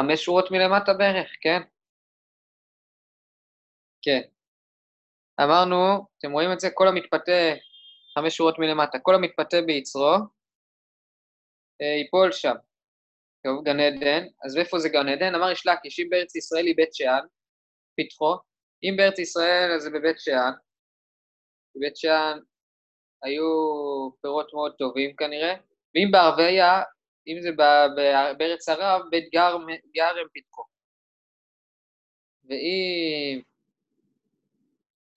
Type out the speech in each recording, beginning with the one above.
חמש שורות מלמטה בערך, כן? כן. אמרנו, אתם רואים את זה? כל המתפתה, חמש שורות מלמטה, כל המתפתה ביצרו, אה, ייפול שם. טוב, גן עדן, אז איפה זה גן עדן? אמר יש לקיש, אם בארץ ישראל היא בית שאן, פתחו, אם בארץ ישראל אז זה בבית שאן, בבית שאן היו פירות מאוד טובים כנראה, ואם בערביה, אם זה בארץ ערב, בית גר, גר הם פיתחו. ואם,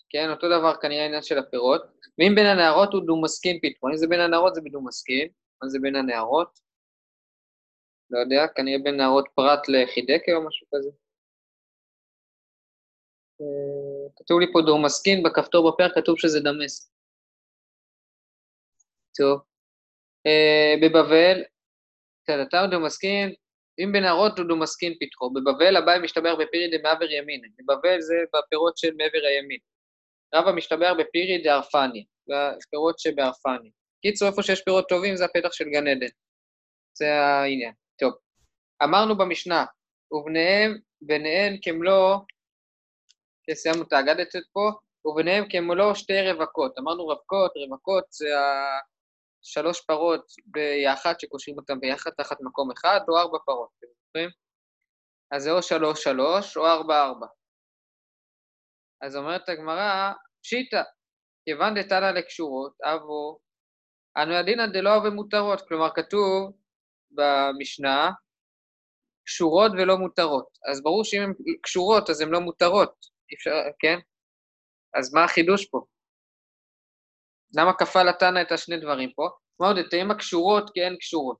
כן, אותו דבר כנראה העניין של הפירות, ואם בין הנערות הוא דו-מסכין פיתחו, אם זה בין הנערות זה בדו-מסכין, מה זה בין הנערות? לא יודע, כנראה בין נערות פרט לחידקה או משהו כזה. אה, כתוב לי פה דורמסקין, בכפתור בפרק כתוב שזה דמס. טוב. אה, בבבל, אתה דומסקין, אם בנערות הוא דומסקין פתחו. בבבל הבא משתבר בפירי דמעבר ימין. בבבל זה בפירות של מעבר הימין. רבא משתבר בפירי דארפני, בפירות שבארפני. קיצור, איפה שיש פירות טובים זה הפתח של גן עדן. זה העניין. טוב. אמרנו במשנה, ובניהם, ביניהן כמלוא, סיימנו את האגדת פה, וביניהם כמלוא שתי רווקות. אמרנו רווקות, רווקות זה שלוש פרות ביחד, שקושרים אותן ביחד תחת מקום אחד, או ארבע פרות, אתם זוכרים? אז זה או שלוש שלוש או ארבע ארבע. אז אומרת הגמרא, פשיטא, כיוון דתנא לקשורות, אבו, אנו ידינא דלא אוהבי מותרות, כלומר כתוב במשנה, קשורות ולא מותרות. אז ברור שאם הן קשורות אז הן לא מותרות, אפשר, כן? אז מה החידוש פה? למה כפה לתנא את השני דברים פה? מאוד, תהיינה הקשורות כי הן קשורות,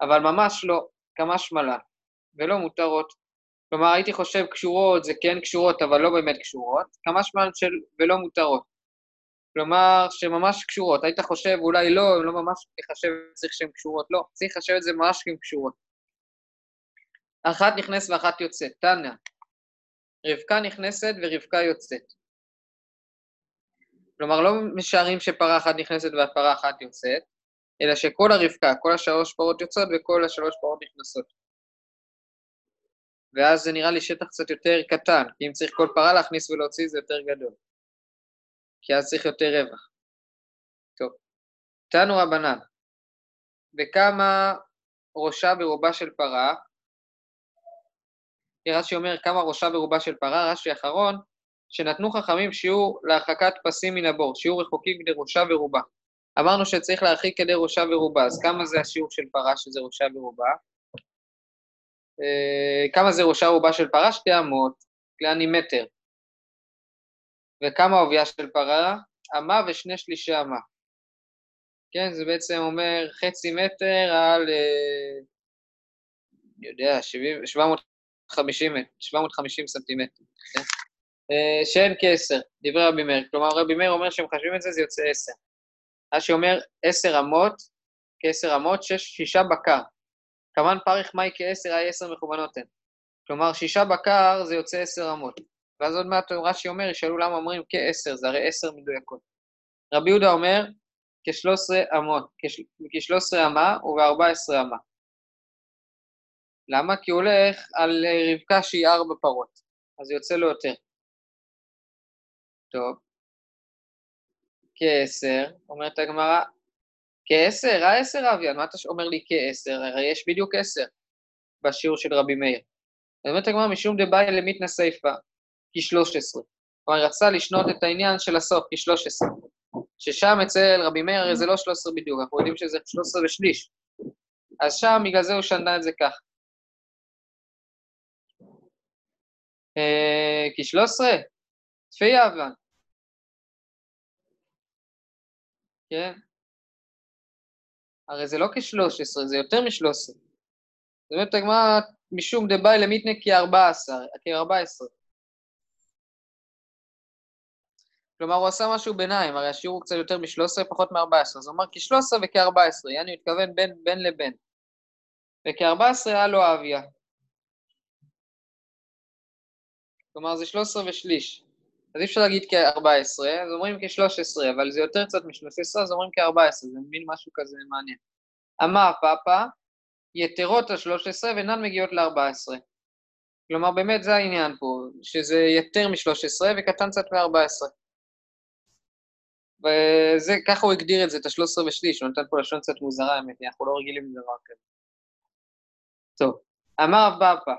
אבל ממש לא, כמה שמלה, ולא מותרות. כלומר, הייתי חושב קשורות זה כן קשורות, אבל לא באמת קשורות, כמה שמלה של ולא מותרות. כלומר, שממש קשורות. היית חושב, אולי לא, לא ממש לחשב צריך שהן קשורות, לא, צריך לחשב את זה ממש כהן קשורות. אחת נכנסת ואחת יוצאת, תנא. רבקה נכנסת ורבקה יוצאת. כלומר, לא משערים שפרה אחת נכנסת והפרה אחת יוצאת, אלא שכל הרבקה, כל השלוש פרות יוצאות וכל השלוש פרות נכנסות. ואז זה נראה לי שטח קצת יותר קטן, כי אם צריך כל פרה להכניס ולהוציא זה יותר גדול. כי אז צריך יותר רווח. טוב, תנו רבנן, וכמה ראשה ברובה של פרה, רש"י אומר כמה ראשה ברובה של פרה, רש"י אחרון, שנתנו חכמים שיעור להרחקת פסים מן הבור, שיעור רחוקים כדי ראשה ורובה. אמרנו שצריך להרחיק כדי ראשה ורובה, אז כמה זה השיעור של פרה שזה ראשה ורובה? אה, כמה זה ראשה ורובה של פרה? שתי אמות, כלני מטר. וכמה עובייה של פרה? אמה ושני שלישי אמה. כן, זה בעצם אומר חצי מטר על, אה, אני יודע, 70, 750, 750 סנטימטר. כן? אה, שאין כעשר, דברי רבי מאיר. כלומר, רבי מאיר אומר שהם חשבים את זה, זה יוצא עשר. רש"י אומר עשר אמות, כעשר אמות, שש, שישה בקר. כמובן פריך מאי כעשר, היה עשר מכוונות הן. כלומר, שישה בקר זה יוצא עשר אמות. ואז עוד מעט רש"י אומר, ישאלו למה אומרים כעשר, זה הרי עשר מדויקות. רבי יהודה אומר, כשלוש עשרה אמות, כשלוש עשרה אמה ובארבע עשרה אמה. למה? כי הוא הולך על רבקה שהיא ארבע פרות, אז יוצא לו יותר. טוב. כעשר, אומרת הגמרא, כעשר, העשר אביאן, מה אתה אומר לי כעשר? הרי יש בדיוק עשר בשיעור של רבי מאיר. אומרת הגמרא, משום דבאי למיתנא סיפא, כשלוש עשרה. כלומר, רצה לשנות את העניין של הסוף, כשלוש עשרה. ששם אצל רבי מאיר הרי זה לא שלוש עשרה בדיוק, אנחנו יודעים שזה שלוש עשרה ושליש. אז שם, בגלל זה הוא שנה את זה כך. אה, כשלוש עשרה, צפי אבן. כן? הרי זה לא כ-13, זה יותר מ-13. זאת אומרת, הגמרא, משום דבאי למיתנה כ-14, כ-14. כלומר, הוא עשה משהו ביניים, הרי השיעור הוא קצת יותר מ-13, פחות מ-14, אז הוא אמר כ-13 וכ-14, יעני הוא התכוון בין, בין לבין. וכ-14 היה לו אביה. כלומר, זה 13 ושליש. אז אי אפשר להגיד כ-14, אז אומרים כ-13, אבל זה יותר קצת מ-13, אז אומרים כ-14, זה מין משהו כזה מעניין. אמר פאפה, יתרות על 13 ואינן מגיעות ל-14. כלומר, באמת זה העניין פה, שזה יותר מ-13 וקטן קצת מ-14. וזה, ככה הוא הגדיר את זה, את ה-13 ושליש, הוא נתן פה לשון קצת מוזרה, האמת, אנחנו לא רגילים לדבר כזה. טוב, אמר רב פאפא,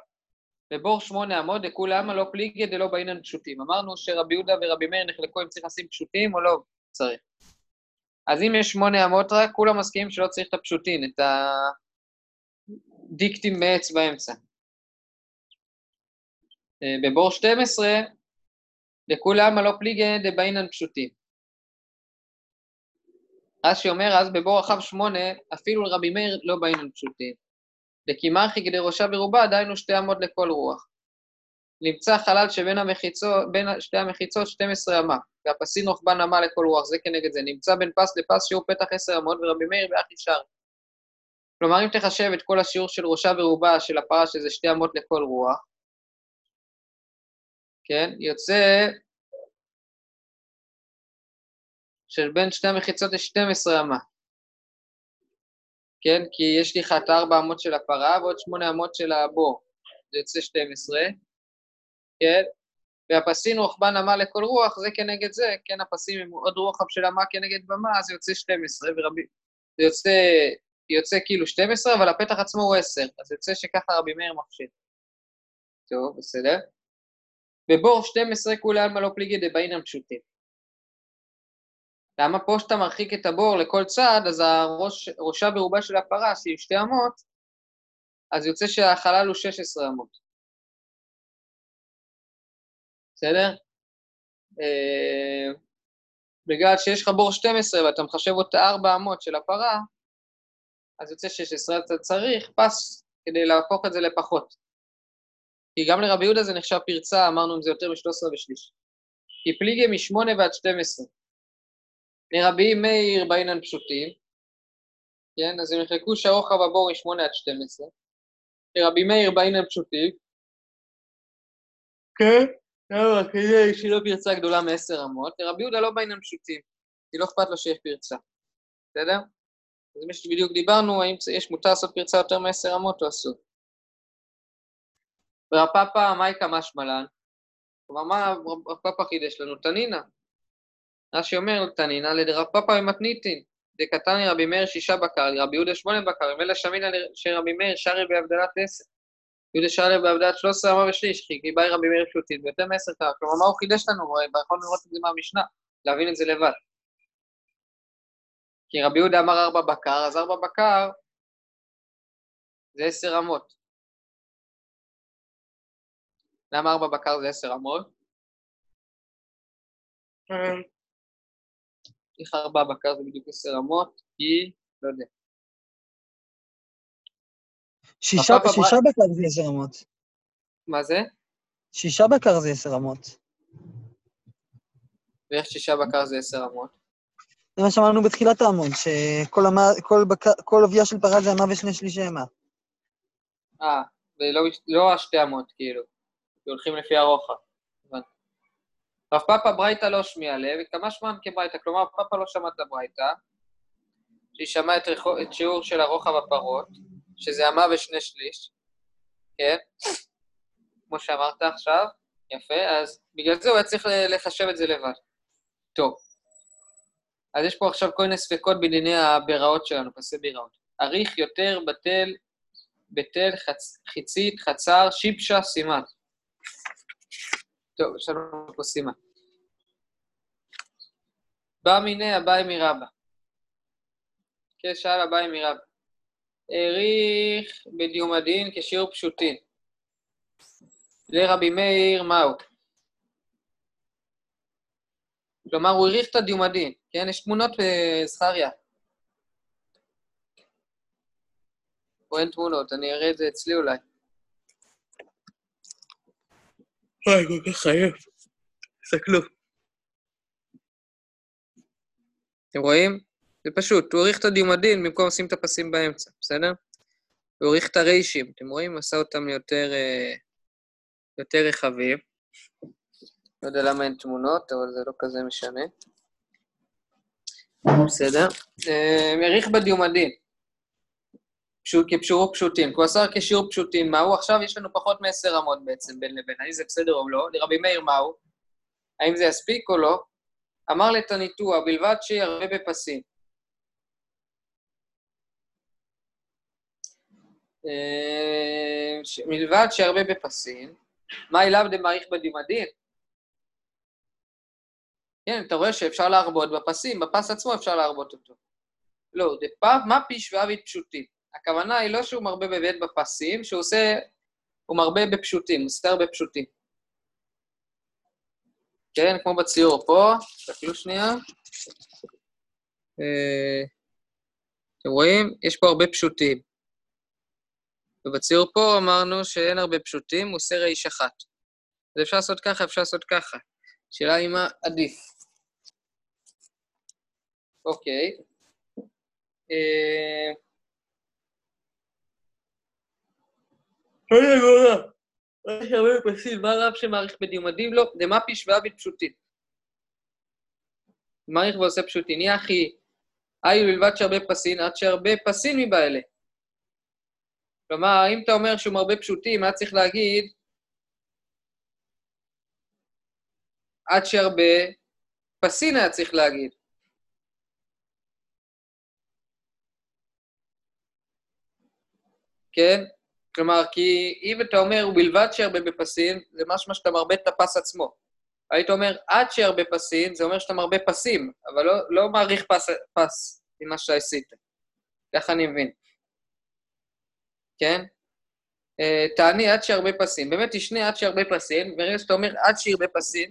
בבור שמונה אמות דכולמה לא פליגי דלא באינן פשוטים. אמרנו שרבי יהודה ורבי מאיר נחלקו אם צריך לשים פשוטים או לא צריך. אז אם יש שמונה אמות רק, כולם מסכימים שלא צריך את הפשוטין, את הדיקטים בעץ באמצע. אה, בבור 12, לכולם הלא פליגי דבאינן פשוטים. רש"י אומר, אז בבור רחב שמונה, אפילו לרבי מאיר לא באינן פשוטים. דקימרכי כדי ראשה ורובה, דהיינו שתי אמות לכל רוח. נמצא חלל שבין המחיצות, שתי המחיצות 12 אמה, והפסין רוחבן אמה לכל רוח, זה כנגד זה. נמצא בין פס לפס שיעור פתח 10 אמות, ורבי מאיר באחי שר. כלומר, אם תחשב את כל השיעור של ראשה ורובה של הפרה, שזה שתי אמות לכל רוח, כן, יוצא של בין שתי המחיצות יש 12 אמה. כן, כי יש לי לך ארבע אמות של הפרה ועוד שמונה אמות של הבור, זה יוצא 12, כן? והפסים רוחבן אמה לכל רוח, זה כנגד זה, כן, הפסים עם עוד רוחב של אמה כנגד במה, אז יוצא 12, ורבי... זה יוצא, יוצא כאילו 12, אבל הפתח עצמו הוא 10, אז יוצא שככה רבי מאיר מכשיר. טוב, בסדר. בבור 12 כולי עלמא לא פליגי דבאינם פשוטים. למה פה שאתה מרחיק את הבור לכל צד, אז הראש, ראשה ברובה של הפרה, שהיא שתי אמות, אז יוצא שהחלל הוא 16 אמות. בסדר? אה, בגלל שיש לך בור 12 ואתה מחשב אותה 4 אמות של הפרה, אז יוצא 16, אתה צריך פס כדי להפוך את זה לפחות. כי גם לרבי יהודה זה נחשב פרצה, אמרנו אם זה יותר מ-13 ושליש. כי פליגי מ-8 ועד 12. לרבי מאיר באינן פשוטים, כן, אז הם יחלקו שהרוחב הבור מ-8 עד 12. לרבי מאיר באינן פשוטים, כן, למה? כדי שלא פרצה גדולה מ-10 אמות. לרבי יהודה לא באינן פשוטים, כי לא אכפת לו שיש פרצה. בסדר? אז מה שבדיוק דיברנו, האם יש מותר לעשות פרצה יותר מ-10 אמות או אסור. ורב פאפא, מהי משמע לן? כלומר, מה רב פאפא חידש לנו? תנינה. רש"י אומר, תנינא לדרב פאפא ומתניתין, דקתני רבי מאיר שישה בקר, לרבי יהודה שמונה בקר, ומילא שמינא שרבי מאיר שרי בהבדלת עשר. יהודה שרי בהבדלת שלוש עשרה אמה ושליש, כי באי רבי מאיר פשוטית, ויותר מעשר קר. כלומר, מה הוא חידש לנו? יכולנו לראות את זה מהמשנה, להבין את זה לבד. כי רבי יהודה אמר ארבע בקר, אז ארבע בקר זה עשר אמות. למה ארבע בקר זה עשר אמות? איך ארבע בקר זה בדיוק עשר אמות? כי, לא יודע. שישה, שישה בקר זה עשר אמות. מה זה? שישה בקר זה עשר אמות. ואיך שישה בקר זה עשר אמות? זה מה שאמרנו בתחילת העמוד, שכל עובייה של פרה זה אמה ושני שלישי אמה. אה, ולא לא השתי אמות, כאילו. הולכים לפי הרוחב. רב פאפא ברייתא לא שמיע לב, וכמה שמען כברייתא, כלומר רב פאפא לא שמע את הברייתא, שהיא שמעה את, את שיעור של הרוחב הפרות, שזה אמה ושני שליש, כן? כמו שאמרת עכשיו, יפה, אז בגלל זה הוא היה צריך לחשב את זה לבד. טוב, אז יש פה עכשיו כל מיני ספקות בדיני הביראות שלנו, פסי ביראות. אריך יותר, בטל, בטל, חצ... חיצית, חצר, שיפשה, סימן. טוב, פה סימן. בא מיני אביי מרבה. כן, שאל אביי מרבה. העריך בדיומדין כשיעור פשוטין. לרבי מאיר, מהו? כלומר, הוא העריך את הדיומדין, כן? יש תמונות בזכריה. פה אין תמונות, אני אראה את זה אצלי אולי. וואי, כל כך חייב. תסתכלו. אתם רואים? זה פשוט, הוא העריך את הדיומדין במקום לשים את הפסים באמצע, בסדר? הוא העריך את הריישים, אתם רואים? עשה אותם ליותר אה, יותר רחבים. לא יודע למה אין תמונות, אבל זה לא כזה משנה. בסדר. העריך אה, בדיומדין. פשוט, כפשורו פשוטים. כבשר כשיעור פשוטים, מהו? עכשיו יש לנו פחות מעשר רמות בעצם בין לבין. האם זה בסדר או לא? לרבי מאיר מהו? האם זה יספיק או לא? אמר לתניתוח, בלבד שירבה בפסים. אה, מלבד שירבה בפסים, מה אליו דמעריך בדימדין? כן, אתה רואה שאפשר להרבות בפסים, בפס עצמו אפשר להרבות אותו. לא, דפב מה פיש ואבית פשוטים. הכוונה היא לא שהוא מרבה בבית בפסים, שהוא עושה, הוא מרבה בפשוטים, הוא עושה הרבה פשוטים. כן, כמו בציור פה, תסתכלו שנייה. אה, אתם רואים? יש פה הרבה פשוטים. ובציור פה אמרנו שאין הרבה פשוטים, הוא עושה רעיש אחת. אז אפשר לעשות ככה, אפשר לעשות ככה. השאלה היא מה עדיף. אוקיי. אה, יש הרבה פסים, מה רב שמעריך בדיומדים? לא, דמה פשווה פשוטים. מעריך ועושה פשוטין. יחי, היו בלבד שהרבה פסין, עד שהרבה פסין מבעלה. כלומר, אם אתה אומר שהוא מרבה פשוטים, היה צריך להגיד עד שהרבה פסין היה צריך להגיד. כן? כלומר, כי אם אתה אומר, ובלבד שירבה בפסים, זה משמע שאתה מרבה את הפס עצמו. היית אומר, עד שירבה פסים, זה אומר שאתה מרבה פסים, אבל לא, לא מעריך פס, פס עם מה שעשית. ככה אני מבין. כן? Uh, תעני עד שירבה פסים. באמת תשנה עד שירבה פסים, ברגע שאתה אומר עד שירבה פסים,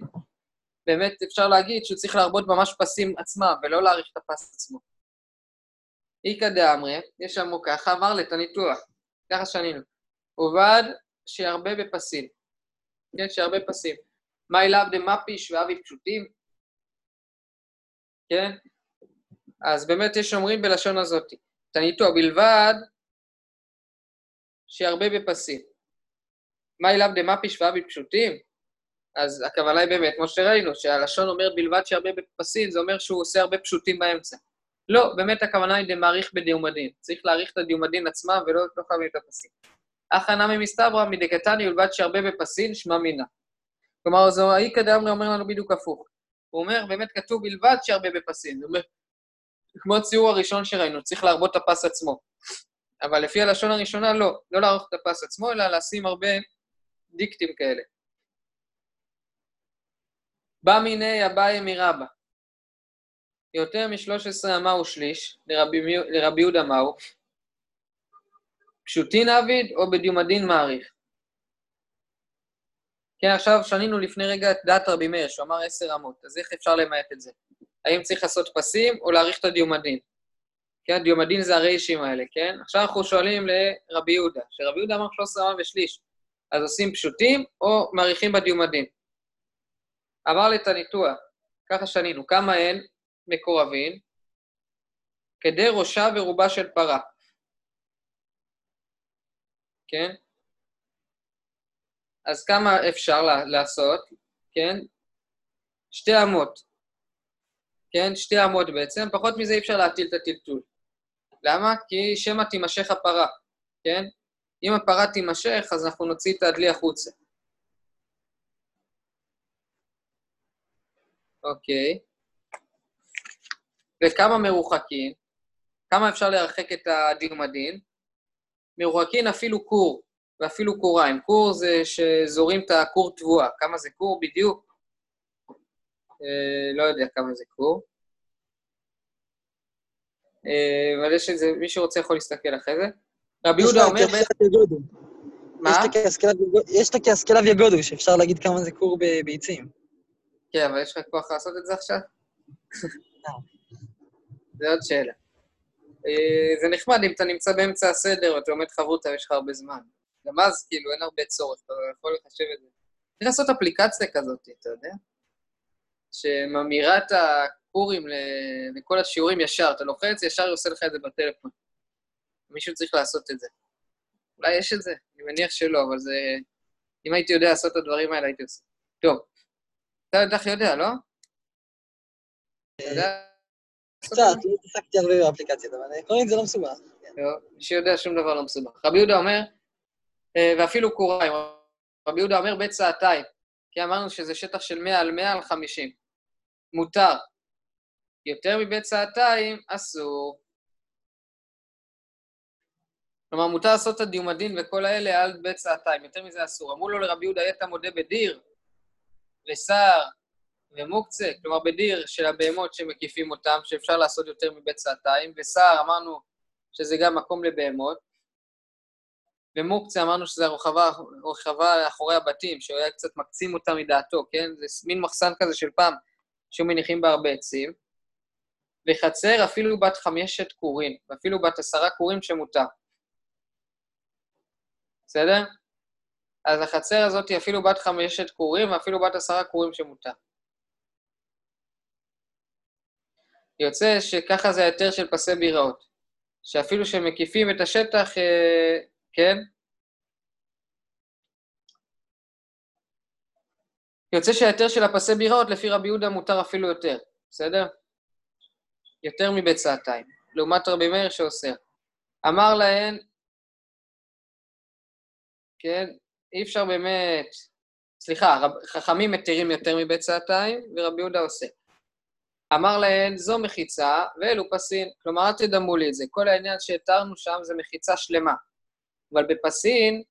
באמת אפשר להגיד שהוא צריך להרבות ממש פסים עצמם, ולא להעריך את הפס עצמו. איכא דאמרי, יש שם ככה, אמר לי את הניתוח, ככה שנינו. עובד שירבה בפסים. כן, שירבה פסים. מה אליו דמפיש ואבי פשוטים? כן? אז באמת יש אומרים בלשון הזאת, תניתו בלבד שירבה בפסים. מה אליו דמפיש ואבי פשוטים? אז הכוונה היא באמת, כמו שראינו, שהלשון אומרת בלבד שירבה בפסים, זה אומר שהוא עושה הרבה פשוטים באמצע. לא, באמת הכוונה היא דמעריך בדיומדין. צריך להעריך את הדיומדין עצמם ולא לא חייבים את הפסים. הכנה ממסתברא מדקתני ולבד שהרבה בפסין, שמע מינה. כלומר, זו האיכא דאמרי אומר לנו בדיוק הפוך. הוא אומר, באמת כתוב בלבד שהרבה בפסין. הוא אומר, כמו הציור הראשון שראינו, צריך להרבות את הפס עצמו. אבל לפי הלשון הראשונה, לא. לא לערוך את הפס עצמו, אלא לשים הרבה דיקטים כאלה. בא מיני אביי מרבא. יותר מ-13 אמה ושליש, לרבי, לרבי יהודה מהו? פשוטין עביד או בדיומדין מעריך? כן, עכשיו שנינו לפני רגע את דעת רבי מאיר, שהוא אמר עשר אמות, אז איך אפשר למעט את זה? האם צריך לעשות פסים או להעריך את הדיומדין? כן, דיומדין זה הריישים האלה, כן? עכשיו אנחנו שואלים לרבי יהודה, שרבי יהודה אמר 13 אמה ושליש, אז עושים פשוטים או מעריכים בדיומדין? אמר לי את הניתוח, ככה שנינו, כמה הן מקורבים? כדי ראשה ורובה של פרה. כן? אז כמה אפשר לעשות, כן? שתי אמות, כן? שתי אמות בעצם, פחות מזה אי אפשר להטיל את הטלטול. למה? כי שמא תימשך הפרה, כן? אם הפרה תימשך, אז אנחנו נוציא את הדלי החוצה. אוקיי. וכמה מרוחקים? כמה אפשר לרחק את הדיומדין? מרוחקין אפילו קור, ואפילו קוריים. קור זה שזורים את הקור תבואה. כמה זה קור בדיוק? אה, לא יודע כמה זה קור. אה, אבל יש איזה, מי שרוצה יכול להסתכל אחרי זה. רבי יהודה אומר... מה? יש את הכאסקלב יגודו, שאפשר להגיד כמה זה קור בביצים. כן, אבל יש לך כוח לעשות את זה עכשיו? זה עוד שאלה. אה, זה נחמד אם אתה נמצא באמצע הסדר ואתה לומד חברותא ויש לך הרבה זמן. גם אז, כאילו, אין הרבה צורך, אתה יכול לחשב את זה. צריך לעשות אפליקציה כזאת, אתה יודע? שממירה את הקורים לכל השיעורים ישר. אתה לוחץ, ישר היא עושה לך את זה בטלפון. מישהו צריך לעשות את זה. אולי יש את זה, אני מניח שלא, אבל זה... אם הייתי יודע לעשות את הדברים האלה, הייתי עושה. טוב. אתה בטח יודע, לא? אתה יודע? קצת, לא התעסקתי הרבה באפליקציות, אבל עקרונית זה לא מסובך. כן. מי שיודע שום דבר לא מסובך. רבי יהודה אומר, אה, ואפילו קוריים, רבי יהודה אומר בית צעתיים, כי אמרנו שזה שטח של 100 על 100 על 50. מותר. יותר מבית צעתיים, אסור. כלומר, מותר לעשות את הדיומדין וכל האלה על בית צעתיים, יותר מזה אסור. אמרו לו לרבי יהודה, היית מודה בדיר, ושר, ומוקצה, כלומר בדיר של הבהמות שמקיפים אותם, שאפשר לעשות יותר מבית צעתיים, ושר, אמרנו שזה גם מקום לבהמות, ומוקצה אמרנו שזה הרחבה, הרחבה אחורי הבתים, שהוא היה קצת מקצים אותה מדעתו, כן? זה מין מחסן כזה של פעם, שהיו מניחים בה הרבה עצים. וחצר אפילו בת חמשת קורים, ואפילו בת עשרה קורים שמותר. בסדר? אז החצר הזאת היא אפילו בת חמשת קורים, ואפילו בת עשרה קורים שמותר. יוצא שככה זה ההיתר של פסי ביראות, שאפילו שהם מקיפים את השטח, אה, כן? יוצא שההיתר של הפסי ביראות לפי רבי יהודה מותר אפילו יותר, בסדר? יותר מבצעתיים, לעומת רבי מאיר שאוסר. אמר להן, כן, אי אפשר באמת, סליחה, רב, חכמים מתירים יותר מבצעתיים, ורבי יהודה עושה. אמר להן, זו מחיצה ואלו פסין. כלומר, אל תדמו לי את זה. כל העניין שהתרנו שם זה מחיצה שלמה. אבל בפסין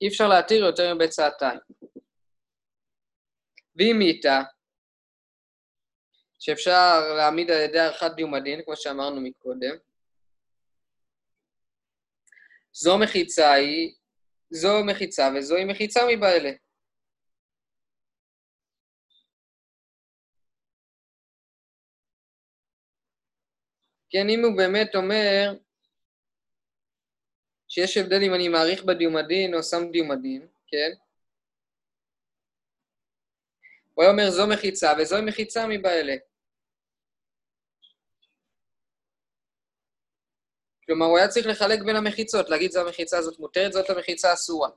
אי אפשר להתיר יותר מבצעתיים. ואם איתה, שאפשר להעמיד על ידי עריכת דיומדין, כמו שאמרנו מקודם, זו מחיצה היא, זו מחיצה וזוהי מחיצה מבעלה. כן, אם הוא באמת אומר שיש הבדל אם אני מעריך בדיומדין או שם דיומדין, כן? הוא היה אומר זו מחיצה וזוהי מחיצה מבעלה. כלומר, הוא היה צריך לחלק בין המחיצות, להגיד זו המחיצה הזאת מותרת, זאת המחיצה אסורה.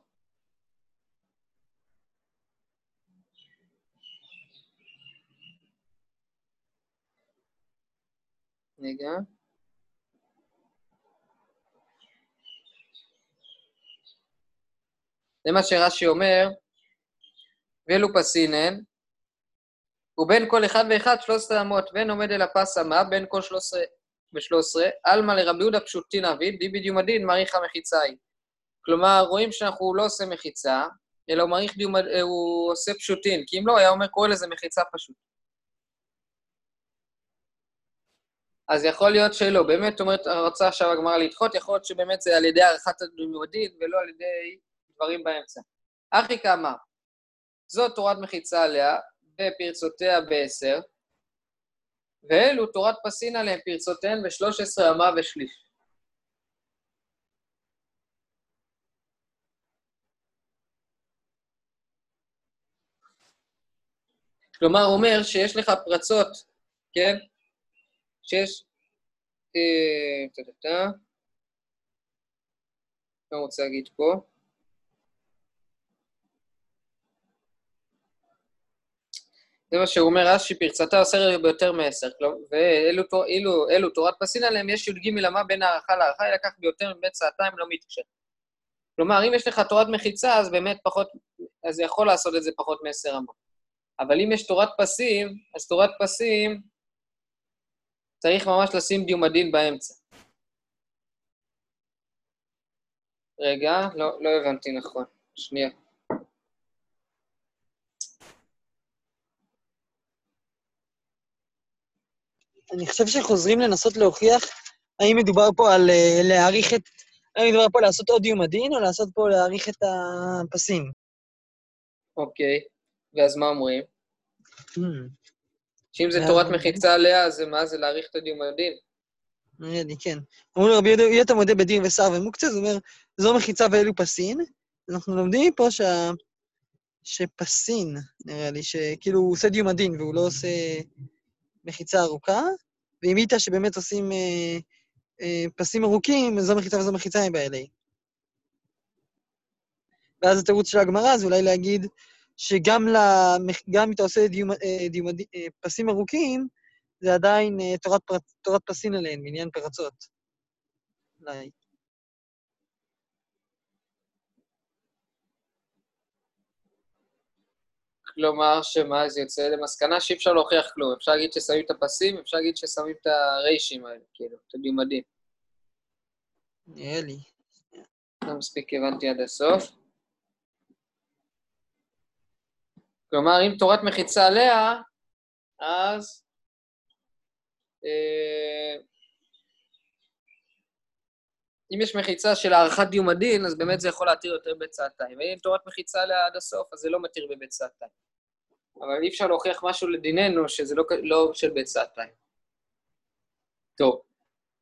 רגע. זה מה שרש"י אומר, ואלו פסינן, ובין כל אחד ואחד שלושת אמות, ואין עומד אל הפס אמה, בין כל שלושה ושלוש עשרה, עלמא לרבי יהודה פשוטין אביד, די בדיום הדין מעריך המחיצה היא. כלומר, רואים שאנחנו לא עושה מחיצה, אלא הוא מעריך דיום, הוא עושה פשוטין, כי אם לא, היה אומר, קורא לזה מחיצה פשוט. אז יכול להיות שלא, באמת אומרת, רוצה עכשיו הגמרא לדחות, יכול להיות שבאמת זה על ידי הערכת הלימודית ולא על ידי דברים באמצע. אחי כאמר, זאת תורת מחיצה עליה, בפרצותיה בעשר, ואלו תורת פסין עליהם פרצותיהן ושלוש עשרה אמה ושליש. כלומר, הוא אומר שיש לך פרצות, כן? שיש... אה, מה רוצה להגיד פה? זה מה שהוא אומר, רש"י פרצתה עושה ביותר מעשר, ואילו תורת פסין עליהם, יש י"ג למה בין הערכה להערכה, לקח ביותר מבית צעתיים לא מתקשר. כלומר, אם יש לך תורת מחיצה, אז באמת פחות, אז יכול לעשות את זה פחות מעשר רמות. אבל אם יש תורת פסים, אז תורת פסים, צריך ממש לשים דיומדין באמצע. רגע, לא, לא הבנתי נכון. שנייה. אני חושב שחוזרים לנסות להוכיח האם מדובר פה על uh, להעריך את... האם מדובר פה לעשות עוד יום הדין, או לעשות פה להעריך את הפסים? אוקיי, ואז מה אומרים? Hmm. שאם זה תורת מחיצה עליה, אז מה זה להעריך את הדיום הדין? נראה לי, כן. אומרים לו, רבי יהודה מודה בדין ושר ומוקצה, זה אומר, זו מחיצה ואלו פסין. אנחנו לומדים מפה שה... שפסין, נראה לי, שכאילו הוא עושה דיום הדין והוא לא עושה מחיצה ארוכה, ואם איתה שבאמת עושים אה, אה, פסים ארוכים, זו מחיצה וזו מחיצה הם ב-LA. ואז התירוץ של הגמרא זה אולי להגיד שגם למח... אם אתה עושה דיום, אה, דיום, פסים ארוכים, זה עדיין תורת, תורת פסין עליהן, בעניין פרצות. אולי. כלומר, שמה, זה יוצא למסקנה שאי אפשר להוכיח כלום. אפשר להגיד ששמים את הפסים, אפשר להגיד ששמים את הריישים האלה, כאילו, את הדיומדים. נראה לי. לא מספיק הבנתי עד הסוף. כלומר, אם תורת מחיצה עליה, אז... אה, אם יש מחיצה של הערכת דיומדין, אז באמת זה יכול להתיר יותר בצעתיים. ואם תורת מחיצה עד הסוף, אז זה לא מתיר בביצעתיים. אבל אי אפשר להוכיח משהו לדיננו שזה לא, לא של ביצעתיים. טוב,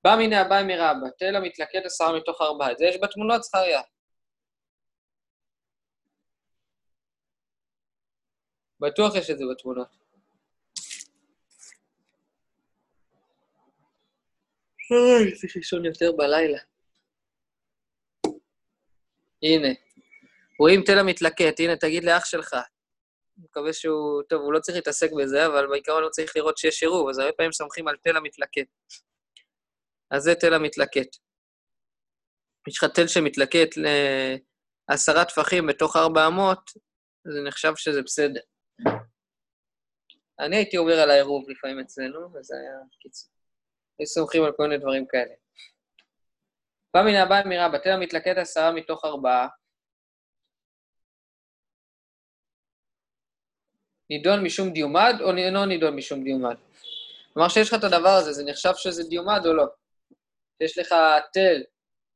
בא מן הבא מרבא, תל המתלכד עשרה מתוך ארבעה. את זה יש בתמונות, זכריה. בטוח יש את זה בתמונות. אוי, צריך לישון יותר בלילה. הנה, רואים תל המתלקט, הנה, תגיד לאח שלך. אני מקווה שהוא, טוב, הוא לא צריך להתעסק בזה, אבל בעיקרון הוא צריך לראות שיש עירוב, אז הרבה פעמים סומכים על תל המתלקט. אז זה תל המתלקט. יש לך תל שמתלקט לעשרה טפחים בתוך ארבע אמות, זה נחשב שזה בסדר. אני הייתי עובר על העירוב לפעמים אצלנו, וזה היה קיצור. היו סומכים על כל מיני דברים כאלה. בא מן הבא אמירה, בתל המתלקט עשרה מתוך ארבעה, נידון משום דיומד או אינו נידון משום דיומד? כלומר, שיש לך את הדבר הזה, זה נחשב שזה דיומד או לא? יש לך תל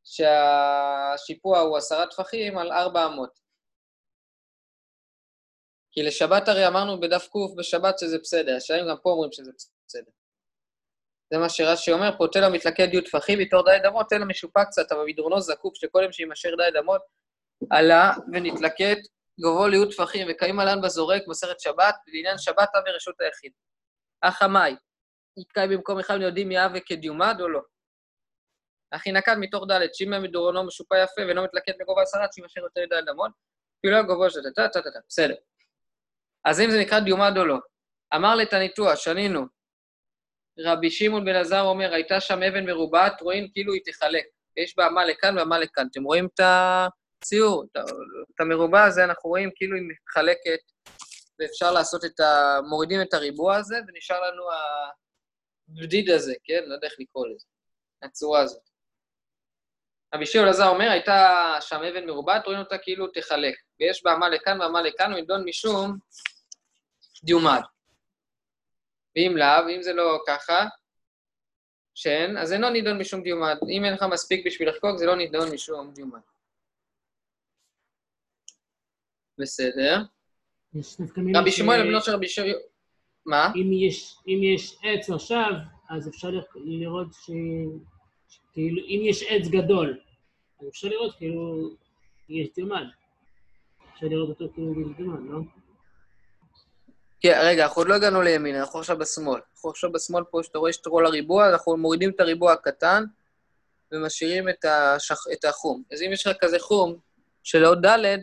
שהשיפוע הוא עשרה טפחים על ארבע אמות. כי לשבת הרי אמרנו בדף ק בשבת שזה בסדר, השאלה גם פה אומרים שזה בסדר. זה מה שרש"י אומר פה, תל המתלכד י' טפחים, מתור ד' אמות, תל המשופע קצת, אבל מדרונו זקוק, שקודם שימשך ד' אמות, עלה ונתלכד גובהו ליהוד טפחים, וקיים עלן בזורק, מסרת שבת, לעניין שבת אבי רשות היחיד. אך המאי, יתקיים במקום אחד יודעים יהווה כדיומד או לא? הכי נקד מתוך ד', שאם מדורונו משופע יפה ואינו מתלכד בגובה עשרה, שימשך יותר ד' אמות, אפילו לא גובהו של טה טה טה טה, בסדר. אז אם זה נקרא דיומד או לא. אמר לתניתוח, שנינו, רבי שמעון בן עזר אומר, הייתה שם אבן מרובעת, רואים כאילו היא תחלק. יש בה מה לכאן ומה לכאן. אתם רואים את הציור, את המרובע הזה, אנחנו רואים כאילו היא מתחלקת, ואפשר לעשות את ה... מורידים את הריבוע הזה, ונשאר לנו הבדיד הזה, כן? לא יודע איך לקרוא לזה, הצורה הזאת. רבי שמעון אלעזר אומר, הייתה שם אבן מרובעת, רואים אותה כאילו תחלק. ויש בה מה לכאן ומה לכאן, ונדון משום דיומד. ואם לאו, אם זה לא ככה, שאין, אז אינו נידון משום דיומד. אם אין לך מספיק בשביל לחקוק, זה לא נידון משום דיומד. בסדר. רבי שמואל בנו של רבי שמואל... מה? אם יש, אם יש עץ עכשיו, אז אפשר לראות ש... כאילו, אם יש עץ גדול, אז אפשר לראות כאילו יש דיומד. אפשר לראות אותו כאילו דיומד, לא? כן, רגע, אנחנו עוד לא הגענו לימין, אנחנו עכשיו בשמאל. אנחנו עכשיו בשמאל פה, שאתה רואה שטרול הריבוע, אנחנו מורידים את הריבוע הקטן ומשאירים את, השח... את החום. אז אם יש לך כזה חום של עוד ד',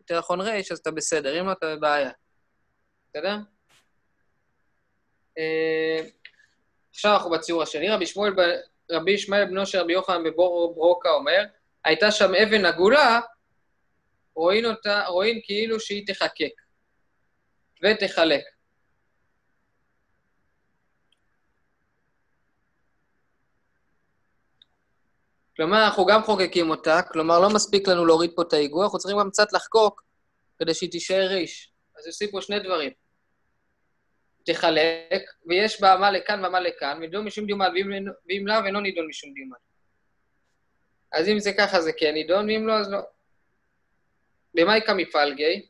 יותר נכון ר', אז אתה בסדר, אם לא, אתה בבעיה. בסדר? אה, עכשיו אנחנו בציור השני. רבי שמואל, רבי ישמעאל בנו של רבי יוחנן בבור ברוקה אומר, הייתה שם אבן עגולה, רואים אותה, רואים כאילו שהיא תחקק. ותחלק. כלומר, אנחנו גם חוקקים אותה, כלומר, לא מספיק לנו להוריד פה את ההיגוע, אנחנו צריכים גם קצת לחקוק כדי שהיא תישאר ריש. אז עושים פה שני דברים. תחלק, ויש בה מה לכאן ומה לכאן, ונידון משום דיומד, ואם לאו אינו נידון משום דיומד. אז אם זה ככה זה כן נידון, ואם לא, אז לא. במאי כמפלגי?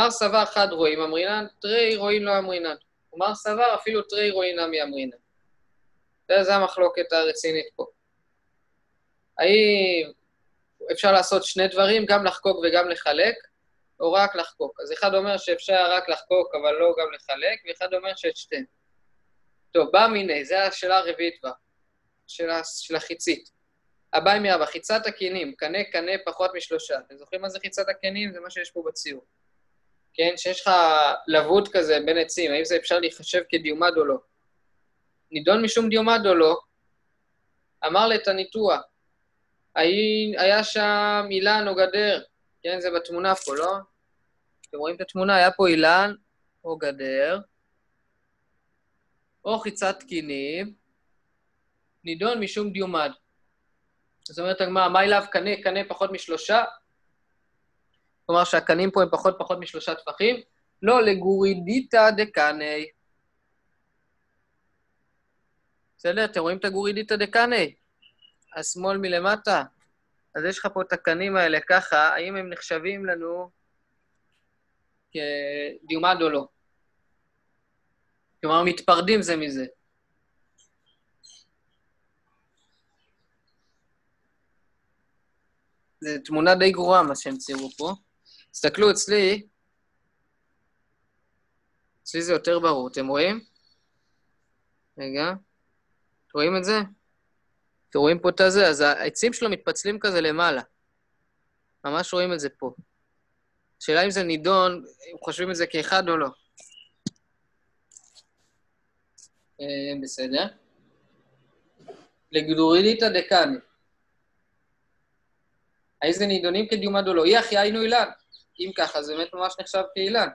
מר סבר חד רואים אמרינן, תרי רואים לא אמרינן. ומר סבר אפילו תרי רואים נמי אמרינן. זו המחלוקת הרצינית פה. האם אפשר לעשות שני דברים, גם לחקוק וגם לחלק, או רק לחקוק? אז אחד אומר שאפשר רק לחקוק, אבל לא גם לחלק, ואחד אומר שאת שתיהן. טוב, בא מיני, זו השאלה הרביעית בה, שאלה של החיצית. הבא עם יאבא, חיצת הכינים, קנה קנה פחות משלושה. אתם זוכרים מה זה חיצת הכינים? זה מה שיש פה בציור. כן? שיש לך לבוד כזה בין עצים, האם זה אפשר להיחשב כדיומד או לא? נידון משום דיומד או לא? אמר לתניתוח, האי- היה שם אילן או גדר, כן, זה בתמונה פה, לא? אתם רואים את התמונה? היה פה אילן או גדר, או חיצת תקינים, נידון משום דיומד. זאת אומרת, הגמרא, מה אליו קנה, קנה פחות משלושה? כלומר שהקנים פה הם פחות פחות משלושה טפחים? לא, לגורידיתא דקני. בסדר? אתם רואים את הגורידיתא דקני? השמאל מלמטה. אז יש לך פה את הקנים האלה ככה, האם הם נחשבים לנו כדיומד או לא? כלומר, מתפרדים זה מזה. זו תמונה די גרועה, מה שהם ציירו פה. תסתכלו אצלי, אצלי זה יותר ברור, אתם רואים? רגע, אתם רואים את זה? אתם רואים פה את הזה? אז העצים שלו מתפצלים כזה למעלה. ממש רואים את זה פה. השאלה אם זה נידון, אם חושבים את זה כאחד או לא. אה, בסדר. לגדורידיתא דקני. האם זה נידונים כדיומד או לא? אי אחי היינו אילן. אם ככה, זה באמת ממש נחשב כאילן.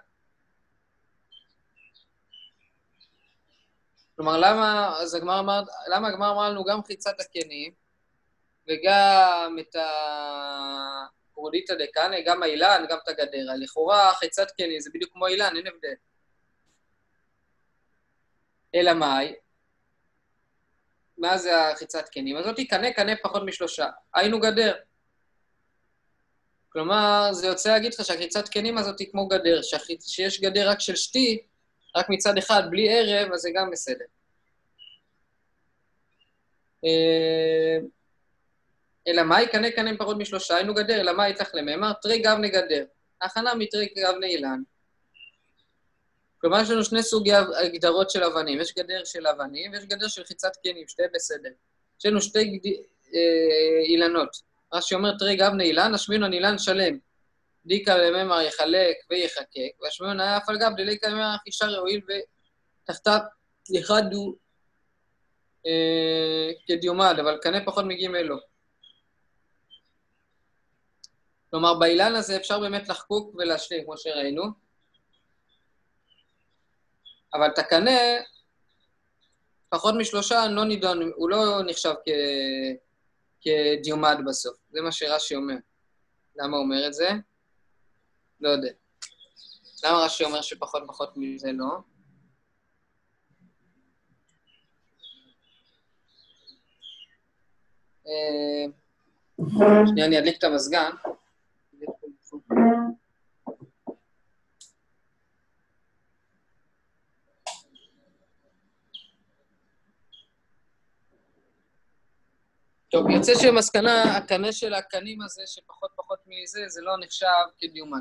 כלומר, למה, אז הגמר אמר, למה הגמר אמר לנו גם חיצת הקנים, וגם את הגרודיתא דקאנה, גם האילן, גם את הגדרה. לכאורה, חיצת קנים זה בדיוק כמו אילן, אין הבדל. אלא מאי? מה זה החיצת קנים? הזאתי קנה, קנה פחות משלושה. היינו גדר. כלומר, זה יוצא להגיד לך שהקריצת קנים הזאת היא כמו גדר, שיש גדר רק של שתי, רק מצד אחד, בלי ערב, אז זה גם בסדר. אה, אלא מאי קנה קנה פחות משלושה, היינו גדר, אלא מאי צריך לממר, תרי גבנה גדר. הכנה מתרי גבנה אילן. כלומר, יש לנו שני סוגי הגדרות של אבנים. יש גדר של אבנים ויש גדר של חיצת קנים, שתי בסדר. יש לנו שתי גד... אה, אילנות. רש"י אומר, תרי גבנה אילן, השמיעון אילן שלם. דיקה לממר יחלק ויחקק, והשמיעון היה אף על גב דליקה לממר אישה ראויל ותחתיו יחדו אה, כדיומד, אבל קנה פחות מגימל לא. כלומר, באילן הזה אפשר באמת לחקוק ולהשלים, כמו שראינו. אבל את הקנה, פחות משלושה לא נידון, הוא לא נחשב כ... כדיומד בסוף. זה מה שרש"י אומר. למה הוא אומר את זה? לא יודע. למה רש"י אומר שפחות פחות מזה לא? אה, שנייה, אני אדליק את המזגן. טוב, יוצא שמסקנה, הקנה של הקנים הזה, שפחות פחות מזה, זה לא נחשב כדיומן.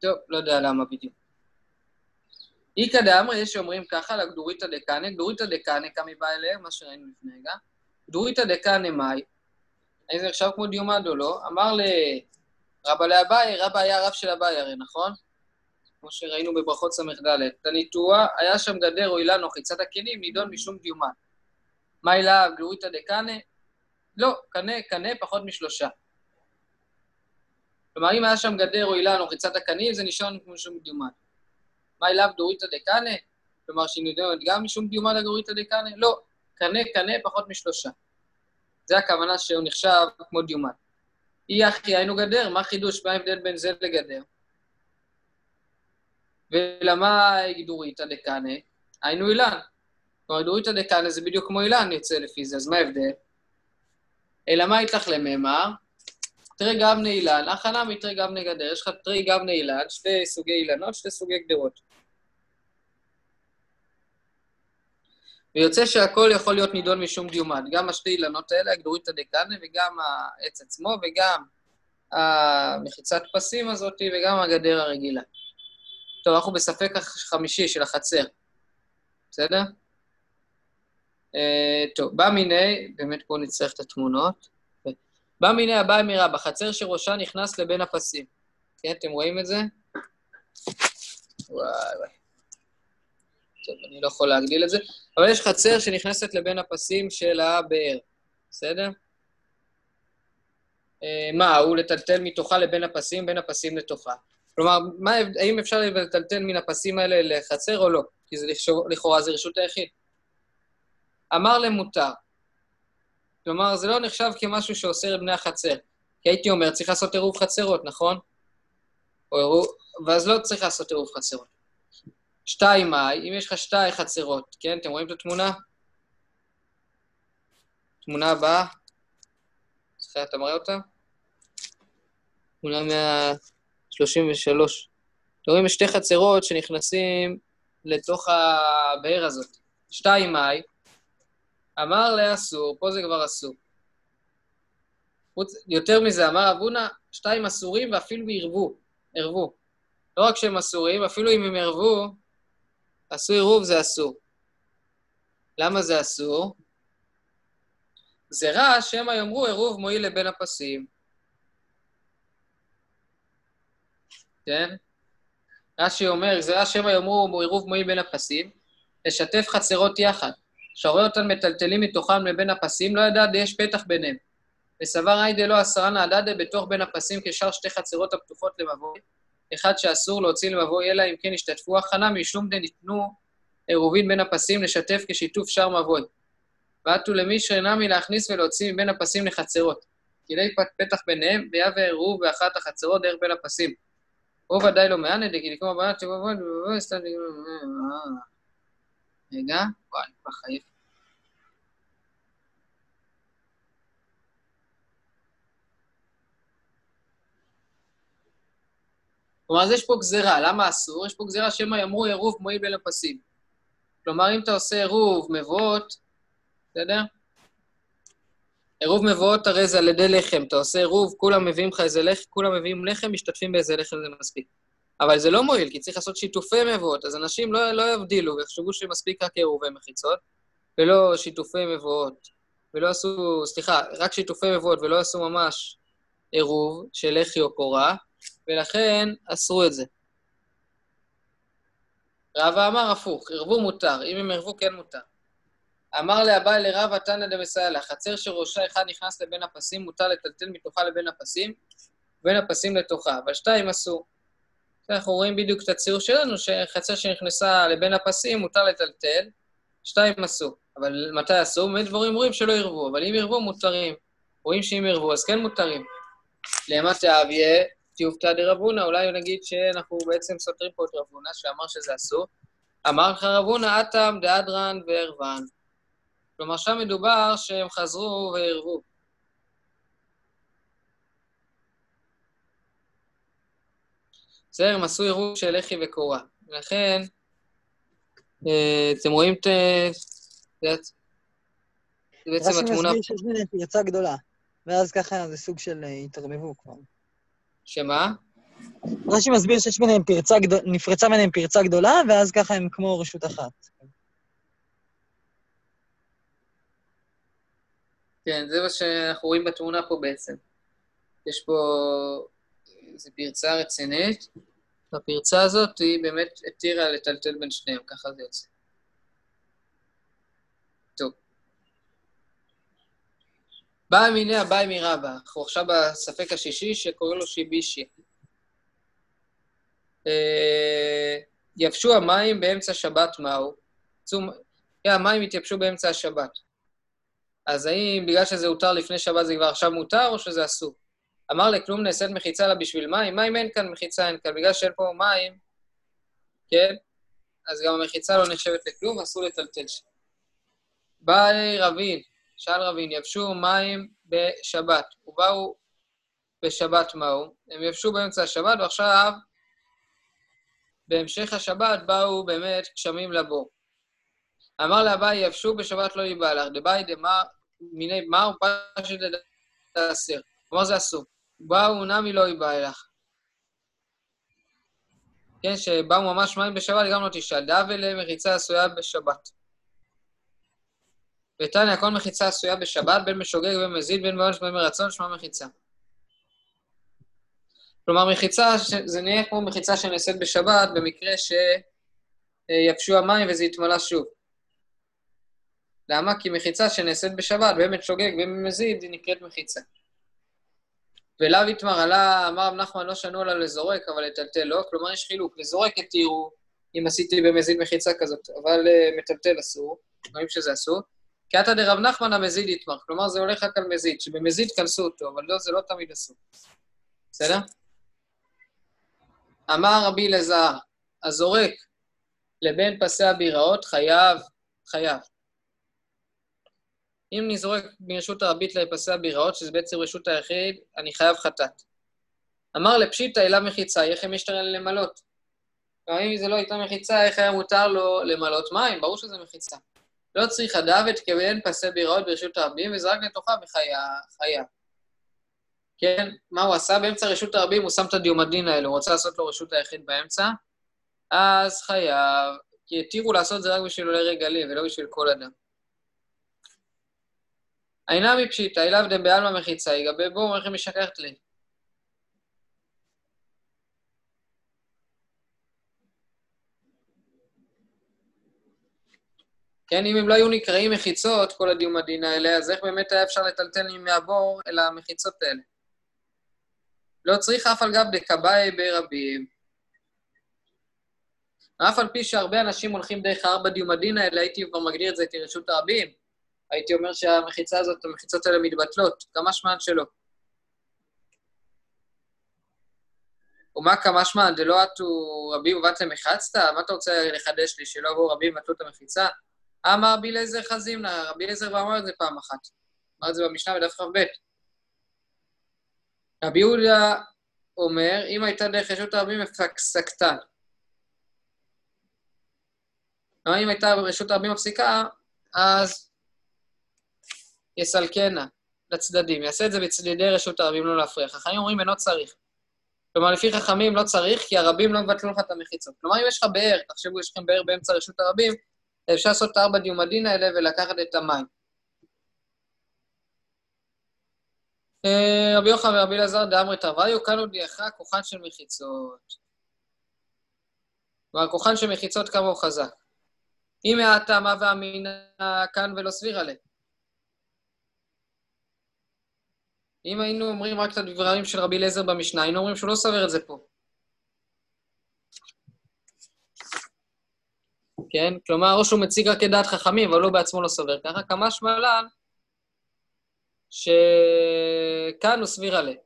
טוב, לא יודע למה בדיוק. איכא דאמרי, יש שאומרים ככה, לגדוריתא דקאנה, גדוריתא דקאנה, כמי בא אליהם, מה שראינו לפני רגע. גדוריתא דקאנה מאי, האם זה נחשב כמו דיומד או לא? אמר לרבא לאביי, רבא היה רב של אביי הרי, נכון? כמו שראינו בברכות ס"ד. תניתוח, היה שם גדר או אילן או חיצת הכלים, נידון משום דיומן. מה אליו, גלוריתא דקאנה? לא, קנה, קנה פחות משלושה. כלומר, אם היה שם גדר או אילן או חיצת הקנים, זה נשאר כמו משום דיומן. מה אליו דוריתא דקאנה? כלומר, שהיא נידונת גם משום דיומן לגוריתא דקאנה? לא, קנה, קנה פחות משלושה. זה הכוונה שהוא נחשב כמו דיומן. אי אחי היינו גדר, מה החידוש? מה ההבדל בין זה לגדר? ולמה גדוריתא דקאנה? היינו אילן. כלומר, דוריתא דקאנה זה בדיוק כמו אילן יוצא לפי זה, אז מה ההבדל? אלא מה יתלך לממר? תרי גבנה אילן, הכנה מתרי גבנה גדר. יש לך תרי גבנה אילן, שתי סוגי אילנות, שתי סוגי גדרות. ויוצא שהכל יכול להיות נידון משום דיומד. גם השתי אילנות האלה, הגדוריתא דקאנה, וגם העץ עצמו, וגם המחיצת פסים הזאת, וגם הגדר הרגילה. טוב, אנחנו בספק החמישי של החצר. בסדר? Uh, טוב, בא מיני, באמת פה נצטרך את התמונות. בא מיני הבא אמירה, בחצר שראשה נכנס לבין הפסים. כן, אתם רואים את זה? וואי וואי. טוב, אני לא יכול להגדיל את זה, אבל יש חצר שנכנסת לבין הפסים של הבאר, בסדר? אה, מה, הוא לטלטל מתוכה לבין הפסים, בין הפסים לתוכה. כלומר, מה, האם אפשר לטלטל מן הפסים האלה לחצר או לא? כי זה לכאורה זה רשות היחיד. אמר למותר. כלומר, זה לא נחשב כמשהו שאוסר את בני החצר. כי הייתי אומר, צריך לעשות עירוב חצרות, נכון? או עירוב, ואז לא צריך לעשות עירוב חצרות. שתיים מאי, אם יש לך שתי חצרות, כן? אתם רואים את התמונה? תמונה הבאה. סליחה, אתה מראה אותה? תמונה 133. אתם רואים שתי חצרות שנכנסים לתוך הבאר הזאת. שתיים מאי, אמר לאסור, פה זה כבר אסור. יותר מזה, אמר אבונה, שתיים אסורים ואפילו עירבו, עירבו. לא רק שהם אסורים, אפילו אם הם עירבו, עשו עירוב זה אסור. למה זה אסור? זה רע שמא יאמרו עירוב מועיל לבין הפסים. כן? רש"י אומר, זה רע שמא יאמרו עירוב מועיל בין הפסים, לשתף חצרות יחד. שרואה אותן מטלטלים מתוכם לבין הפסים, לא ידע די יש פתח ביניהם. וסבר היידה לא עשרן הדדה בתוך בין הפסים כשאר שתי חצרות הפתוחות למבוי, אחד שאסור להוציא למבוי אלא אם כן השתתפו הכנה משום דניתנו עירובין בין הפסים לשתף כשיתוף שאר מבוי. ועטו למי שאינמי להכניס ולהוציא מבין הפסים לחצרות. כדי פתח ביניהם, ויהווה עירוב באחת החצרות דרך בין הפסים. או ודאי לא מענה דגיליקום הבנת שבבון ובבון סתם רגע, וואי, אני כבר חייב. כלומר, אז יש פה גזירה. למה אסור? יש פה גזירה שמא יאמרו עירוב מועיל בין הפסים. כלומר, אם אתה עושה עירוב מבואות, בסדר? עירוב מבואות הרי זה על ידי לחם. אתה עושה עירוב, כולם מביאים לך איזה לחם, כולם מביאים לחם, משתתפים באיזה לחם, זה מספיק. אבל זה לא מועיל, כי צריך לעשות שיתופי מבואות, אז אנשים לא, לא יבדילו ויחשבו שמספיק רק עירובי מחיצות, ולא שיתופי מבואות, ולא עשו, סליחה, רק שיתופי מבואות ולא עשו ממש עירוב של לחי או קורה, ולכן אסרו את זה. רבא אמר הפוך, ערבו מותר, אם הם ערבו כן מותר. אמר לאביי לרבא תנא דמסייע חצר שראשה אחד נכנס לבין הפסים, מותר לטלטל מתוכה לבין הפסים, ובין הפסים לתוכה, אבל שתיים אסור. אנחנו רואים בדיוק את הציור שלנו, שחצר שנכנסה לבין הפסים מותר לטלטל, שתיים אסור. אבל מתי אסור? באמת דברים אומרים שלא ירבו, אבל אם ירבו, מותרים. רואים שאם ירבו, אז כן מותרים. למה תאביה, תיובתא דרבונה, אולי נגיד שאנחנו בעצם סותרים פה את רבונה, שאמר שזה אסור. אמר לך רבונה, אטם דאדרן וערוון. כלומר, שם מדובר שהם חזרו וערבו. בסדר, הם עשו עירוב של לחי וקורה. ולכן, אה, אתם רואים את... זה בעצם התמונה... רש"י מסביר שיש ביניהם פרצה גדולה, ואז ככה זה סוג של אה, התערבבו כבר. שמה? רש"י מסביר שיש ביניהם פרצה גדולה, נפרצה ביניהם פרצה גדולה, ואז ככה הם כמו רשות אחת. כן, זה מה שאנחנו רואים בתמונה פה בעצם. יש פה איזו פרצה רצינית, והפרצה הזאת היא באמת התירה לטלטל בין שניהם, ככה זה יוצא. טוב. בא מיני הבאי מרבא, אנחנו עכשיו בספק השישי שקוראים לו שיבישי. אה, יבשו המים באמצע שבת מהו? המים התייבשו באמצע השבת. אז האם בגלל שזה הותר לפני שבת זה כבר עכשיו מותר, או שזה אסור? אמר לכלום נעשית מחיצה לה בשביל מים, מים אין כאן, מחיצה אין כאן. בגלל שאין פה מים, כן? אז גם המחיצה לא נחשבת לכלום, אסור לטלטל שם. באי רבין, שאל רבין, יבשו מים בשבת. ובאו בשבת מהו? הם יבשו באמצע השבת, ועכשיו, בהמשך השבת, באו באמת גשמים לבור. אמר לאביי, יבשו בשבת לא ייבא לך, דבאי דמר, מיני מר פשט דעשר. כלומר זה אסור. באו נמי לא ייבא אלך. כן, שבאו ממש מים בשבת, גם לא תשאל. דאבה מחיצה עשויה בשבת. ותניא, כל מחיצה עשויה בשבת, בין משוגג ובין מזיד, בין בעונש ובין מרצון, שמה מחיצה. כלומר, מחיצה, זה נהיה כמו מחיצה שנעשית בשבת, במקרה ש... אה, יבשו המים וזה יתמלא שוב. למה? כי מחיצה שנעשית בשבת, באמת שוגג ובמזיד, היא נקראת מחיצה. ולאו יתמר עלה, אמר נחמן, לא שנו עליו לזורק, אבל לטלטל לא, כלומר יש חילוק. לזורק התירו, אם עשיתי במזיד מחיצה כזאת, אבל uh, מטלטל אסור, רואים שזה אסור. כי עתא דרב נחמן המזיד יתמר, כלומר זה הולך רק על מזיד, שבמזיד קנסו אותו, אבל לא, זה לא תמיד אסור. בסדר? אמר רבי אלעזר, הזורק לבין פסי הביראות חייב, חייב. אם זורק מרשות הרבית לפסי הביראות, שזה בעצם רשות היחיד, אני חייב חטאת. אמר לפשיטא אליו מחיצה, איך הם ישתרן למלות? כלומר, אם זה לא הייתה מחיצה, איך היה מותר לו למלות מים? ברור שזה מחיצה. לא צריך הדוות כבן פסי ביראות ברשות הרבים, וזרק לתוכה וחיה. כן? מה הוא עשה? באמצע רשות הרבים הוא שם את הדיומדין האלו, הוא רוצה לעשות לו רשות היחיד באמצע, אז חייב, כי התירו לעשות זה רק בשביל עולי רגלים ולא בשביל כל אדם. אינה מפשיטא, אליו דבעלמא מחיצה, יגבי בו, אומר לכם משכחת לי. כן, אם הם לא היו נקראים מחיצות, כל הדיומדין האלה, אז איך באמת היה אפשר לטלטל מהבור אל המחיצות האלה? לא צריך אף על גב דקבאי ברבים. אף על פי שהרבה אנשים הולכים דרך הארבע דיומדין האלה, הייתי כבר מגדיר את זה כרשות הרבים. הייתי אומר שהמחיצה הזאת, המחיצות האלה מתבטלות, כמה שמען שלא. ומה כמה שמען, דלא עטו רבים ובטלם מחצת? מה אתה רוצה לחדש לי, שלא עברו רבים ובטלו את המחיצה? אמר רבי אליעזר חזימנה, רבי אליעזר כבר אמר את זה פעם אחת. אמר את זה במשנה בדף כ"ב. רבי יהודה אומר, אם הייתה דרך רשות הרבים. כלומר, אם הייתה רשות הרבים מפסיקה, אז יסלקנה לצדדים. יעשה את זה בצדדי רשות הרבים, לא להפריע. חכמים אומרים, אינו צריך. כלומר, לפי חכמים לא צריך, כי הרבים לא מבטלו לך את המחיצות. כלומר, אם יש לך באר, תחשבו, יש לכם באר באמצע רשות הרבים, אפשר לעשות את ארבע דיומדין האלה ולקחת את המים. אה, רבי יוחנן ורבי אלעזר דאמרי תרוויו, כאן יחרא כוחן של מחיצות. כלומר, כוחן של מחיצות כמה הוא חזק. אם מעטה מה ואמינה כאן ולא סביר עליה. אם היינו אומרים רק את הדברים של רבי אליעזר במשנה, היינו אומרים שהוא לא סובר את זה פה. כן? כלומר, או שהוא מציג רק את דעת חכמים, אבל הוא בעצמו לא סובר ככה, כמה שמלן שכאן הוא סביר עליה.